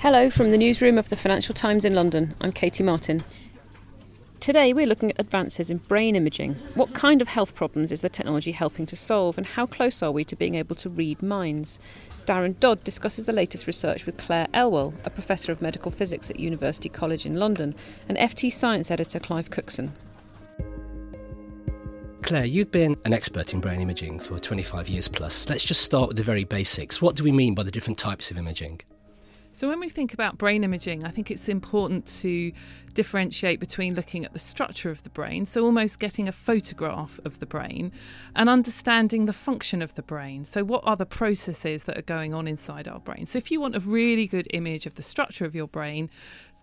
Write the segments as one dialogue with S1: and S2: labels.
S1: Hello from the newsroom of the Financial Times in London. I'm Katie Martin. Today we're looking at advances in brain imaging. What kind of health problems is the technology helping to solve, and how close are we to being able to read minds? Darren Dodd discusses the latest research with Clare Elwell, a professor of medical physics at University College in London, and FT Science editor Clive Cookson.
S2: Clare, you've been an expert in brain imaging for 25 years plus. Let's just start with the very basics. What do we mean by the different types of imaging?
S3: So, when we think about brain imaging, I think it's important to differentiate between looking at the structure of the brain, so almost getting a photograph of the brain, and understanding the function of the brain. So, what are the processes that are going on inside our brain? So, if you want a really good image of the structure of your brain,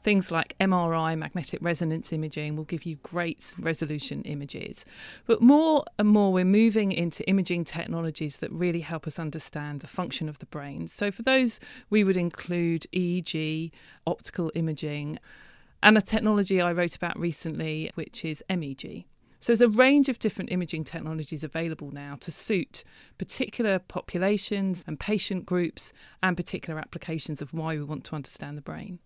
S3: Things like MRI, magnetic resonance imaging, will give you great resolution images. But more and more, we're moving into imaging technologies that really help us understand the function of the brain. So, for those, we would include EEG, optical imaging, and a technology I wrote about recently, which is MEG. So there's a range of different imaging technologies available now to suit particular populations and patient groups and particular applications of why we want to understand the brain.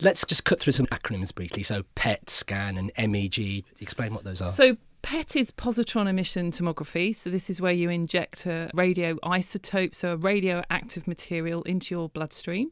S2: Let's just cut through some acronyms briefly. So, PET scan and MEG. Explain what those are.
S3: So, PET is positron emission tomography. So, this is where you inject a radioisotope, so a radioactive material, into your bloodstream.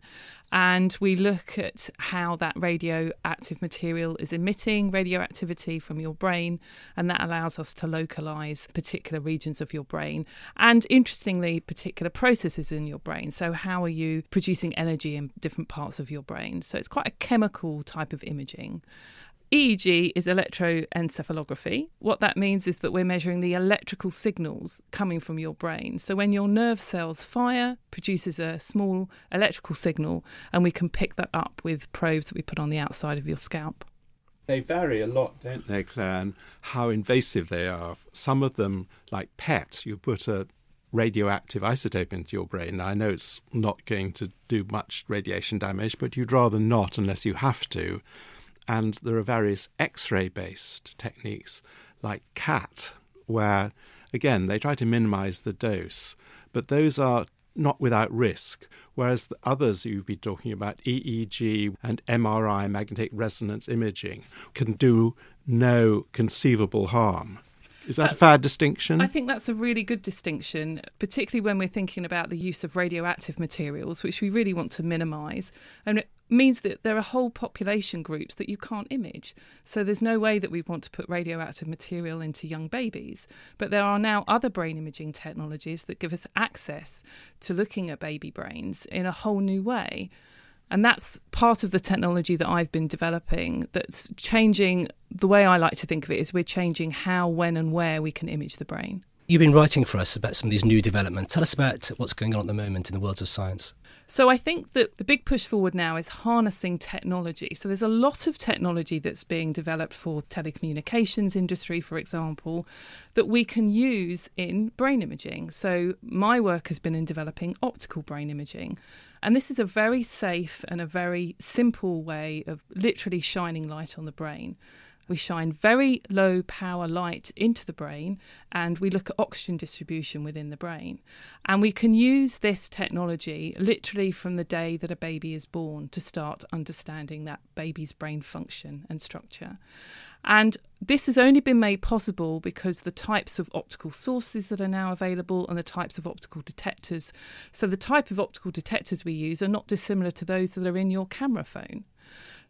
S3: And we look at how that radioactive material is emitting radioactivity from your brain. And that allows us to localize particular regions of your brain. And interestingly, particular processes in your brain. So, how are you producing energy in different parts of your brain? So, it's quite a chemical type of imaging. EEG is electroencephalography. What that means is that we're measuring the electrical signals coming from your brain. So when your nerve cells fire, produces a small electrical signal, and we can pick that up with probes that we put on the outside of your scalp.
S4: They vary a lot, don't they, Clare, and how invasive they are. Some of them, like PET, you put a radioactive isotope into your brain. Now, I know it's not going to do much radiation damage, but you'd rather not unless you have to. And there are various X ray based techniques like CAT, where again they try to minimize the dose, but those are not without risk. Whereas the others you've been talking about, EEG and MRI, magnetic resonance imaging, can do no conceivable harm. Is that, a uh, fair distinction?
S3: I think that's a really good distinction, particularly when we're thinking about the use of radioactive materials, which we really want to minimise. And means that there are whole population groups that you can't image. So there's no way that we want to put radioactive material into young babies. But there are now other brain imaging technologies that give us access to looking at baby brains in a whole new way. And that's part of the technology that I've been developing that's changing the way I like to think of it is we're changing how, when, and where we can image the brain.
S2: You've been writing for us about some of these new developments. Tell us about what's going on at the moment in the worlds of science.
S3: So I think that the big push forward now is harnessing technology. So there's a lot of technology that's being developed for telecommunications industry, for example, that we can use in brain imaging. So my work has been in developing optical brain imaging. And this is a very safe and a very simple way of literally shining light on the brain. We shine very low power light into the brain and we look at oxygen distribution within the brain. And we can use this technology literally from the day that a baby is born to start understanding that baby's brain function and structure. And this has only been made possible because the types of optical sources that are now available and the types of optical detectors. So, the type of optical detectors we use are not dissimilar to those that are in your camera phone.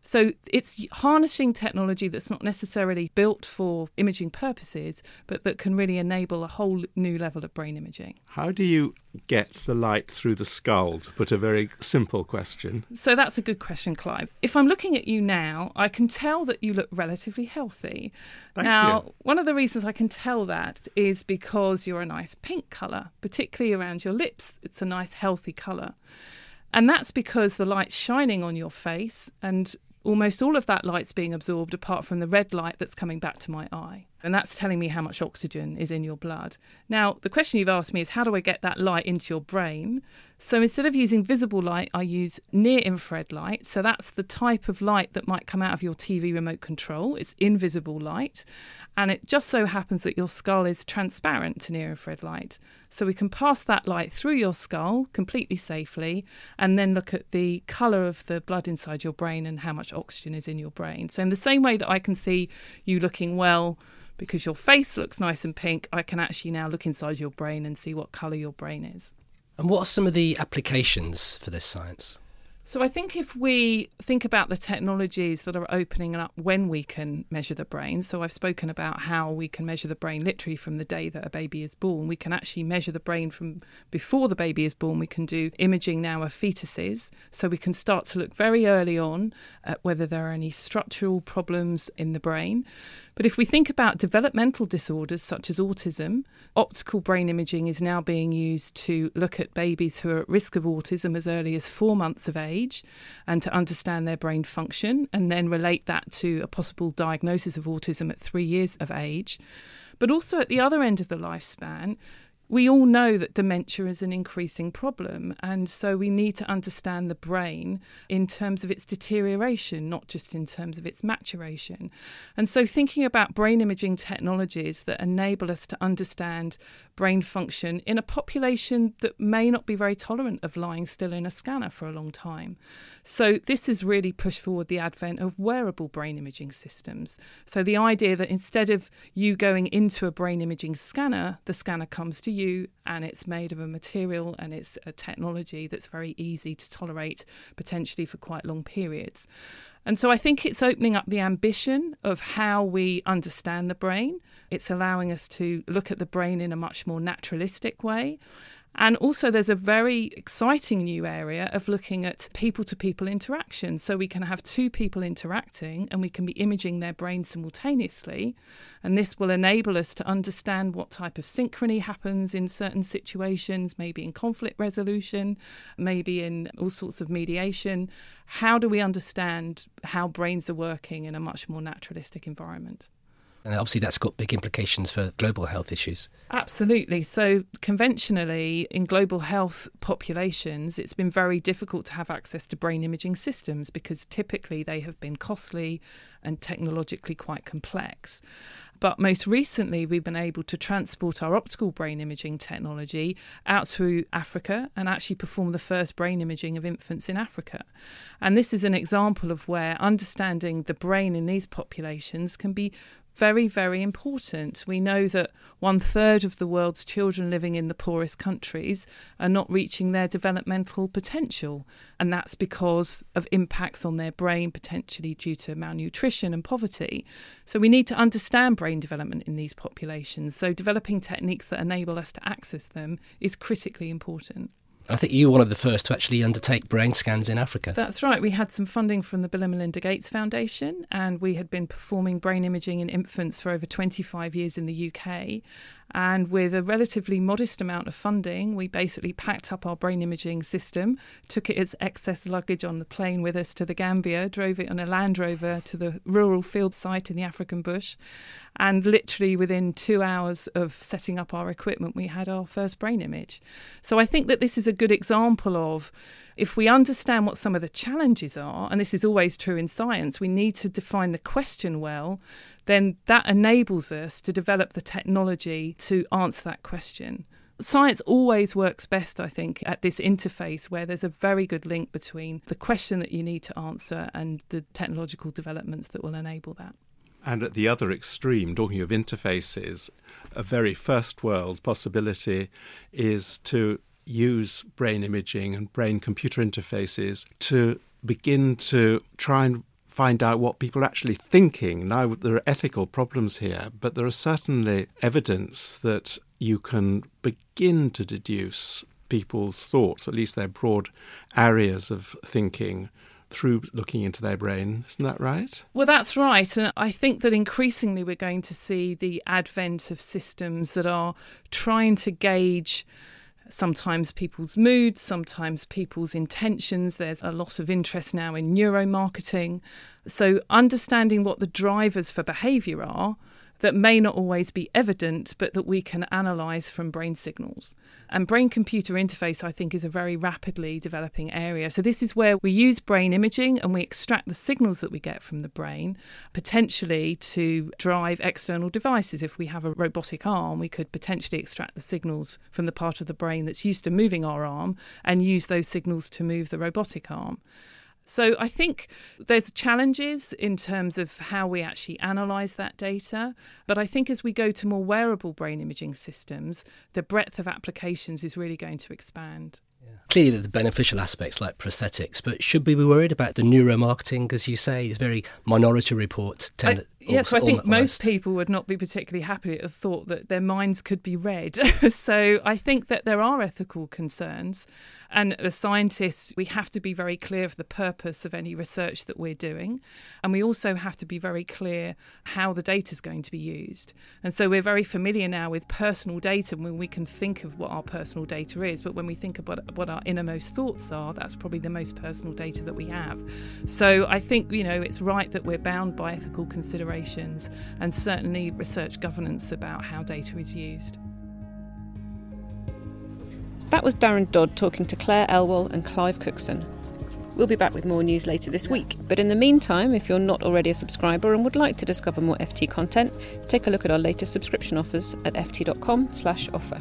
S3: So it's harnessing technology that's not necessarily built for imaging purposes, but that can really enable a whole new level of brain imaging.
S4: How do you get the light through the skull, to put a very simple question?
S3: So that's a good question, Clive. If I'm looking at you now, I can tell that you look relatively healthy.
S4: Thank
S3: now,
S4: you.
S3: one of the reasons I can tell that is because you're a nice pink colour, particularly around your lips. It's a nice, healthy colour. And that's because the light's shining on your face and almost all of that light's being absorbed apart from the red light that's coming back to my eye. And that's telling me how much oxygen is in your blood. Now, the question you've asked me is how do I get that light into your brain? So instead of using visible light, I use near infrared light. So that's the type of light that might come out of your TV remote control. It's invisible light. And it just so happens that your skull is transparent to near infrared light. So we can pass that light through your skull completely safely and then look at the colour of the blood inside your brain and how much oxygen is in your brain. So, in the same way that I can see you looking well because your face looks nice and pink, I can actually now look inside your brain and see what colour your brain is.
S2: And what are some of the applications for this science?
S3: So I think if we think about the technologies that are opening up when we can measure the brain, so I've spoken about how we can measure the brain literally from the day that a baby is born. We can actually measure the brain from before the baby is born. We can do imaging now of fetuses, so we can start to look very early on at whether there are any structural problems in the brain. But if we think about developmental disorders such as autism, optical brain imaging is now being used to look at babies who are at risk of autism as early as four months of age and to understand their brain function and then relate that to a possible diagnosis of autism at three years of age. But also at the other end of the lifespan, we all know that dementia is an increasing problem, and so we need to understand the brain in terms of its deterioration, not just in terms of its maturation. And so, thinking about brain imaging technologies that enable us to understand brain function in a population that may not be very tolerant of lying still in a scanner for a long time. So, this has really pushed forward the advent of wearable brain imaging systems. So, the idea that instead of you going into a brain imaging scanner, the scanner comes to you and it's made of a material and it's a technology that's very easy to tolerate potentially for quite long periods. And so I think it's opening up the ambition of how we understand the brain. It's allowing us to look at the brain in a much more naturalistic way. And also, there's a very exciting new area of looking at people to people interaction. So, we can have two people interacting and we can be imaging their brain simultaneously. And this will enable us to understand what type of synchrony happens in certain situations, maybe in conflict resolution, maybe in all sorts of mediation. How do we understand how brains are working in a much more naturalistic environment?
S2: And obviously, that's got big implications for global health issues.
S3: Absolutely. So, conventionally, in global health populations, it's been very difficult to have access to brain imaging systems because typically they have been costly and technologically quite complex. But most recently, we've been able to transport our optical brain imaging technology out to Africa and actually perform the first brain imaging of infants in Africa. And this is an example of where understanding the brain in these populations can be very, very important. We know that one third of the world's children living in the poorest countries are not reaching their developmental potential, and that's because of impacts on their brain, potentially due to malnutrition and poverty. So, we need to understand brain development in these populations. So, developing techniques that enable us to access them is critically important.
S2: I think you were one of the first to actually undertake brain scans in Africa.
S3: That's right. We had some funding from the Bill and Melinda Gates Foundation, and we had been performing brain imaging in infants for over 25 years in the UK. And with a relatively modest amount of funding, we basically packed up our brain imaging system, took it as excess luggage on the plane with us to the Gambia, drove it on a Land Rover to the rural field site in the African bush. And literally within two hours of setting up our equipment, we had our first brain image. So I think that this is a good example of if we understand what some of the challenges are, and this is always true in science, we need to define the question well then that enables us to develop the technology to answer that question. Science always works best, I think, at this interface where there's a very good link between the question that you need to answer and the technological developments that will enable that.
S4: And at the other extreme, talking of interfaces, a very first world possibility is to use brain imaging and brain computer interfaces to begin to try and find out what people are actually thinking. Now, there are ethical problems here, but there are certainly evidence that you can begin to deduce people's thoughts, at least their broad areas of thinking, through looking into their brain. Isn't that right?
S3: Well, that's right. And I think that increasingly we're going to see the advent of systems that are trying to gauge sometimes people's moods, sometimes people's intentions. There's a lot of interest now in neuromarketing. So, understanding what the drivers for behaviour are that may not always be evident, but that we can analyse from brain signals. And brain computer interface, I think, is a very rapidly developing area. So, this is where we use brain imaging and we extract the signals that we get from the brain, potentially to drive external devices. If we have a robotic arm, we could potentially extract the signals from the part of the brain that's used to moving our arm and use those signals to move the robotic arm. So I think there's challenges in terms of how we actually analyse that data. But I think as we go to more wearable brain imaging systems, the breadth of applications is really going to expand.
S2: Clearly, the beneficial aspects like prosthetics, but should we be worried about the neuromarketing, as you say? It's very minority report.
S3: Ten, Yes, I think most people would not be particularly happy at the thought that their minds could be read. so I think that there are ethical concerns. And as scientists, we have to be very clear of the purpose of any research that we're doing. And we also have to be very clear how the data is going to be used. And so we're very familiar now with personal data when we can think of what our personal data is. But when we think about what our innermost thoughts are, that's probably the most personal data that we have. So I think, you know, it's right that we're bound by ethical considerations and certainly research governance about how data is used.
S1: That was Darren Dodd talking to Clare Elwell and Clive Cookson. We'll be back with more news later this week, but in the meantime, if you're not already a subscriber and would like to discover more FT content, take a look at our latest subscription offers at ft.com/offer.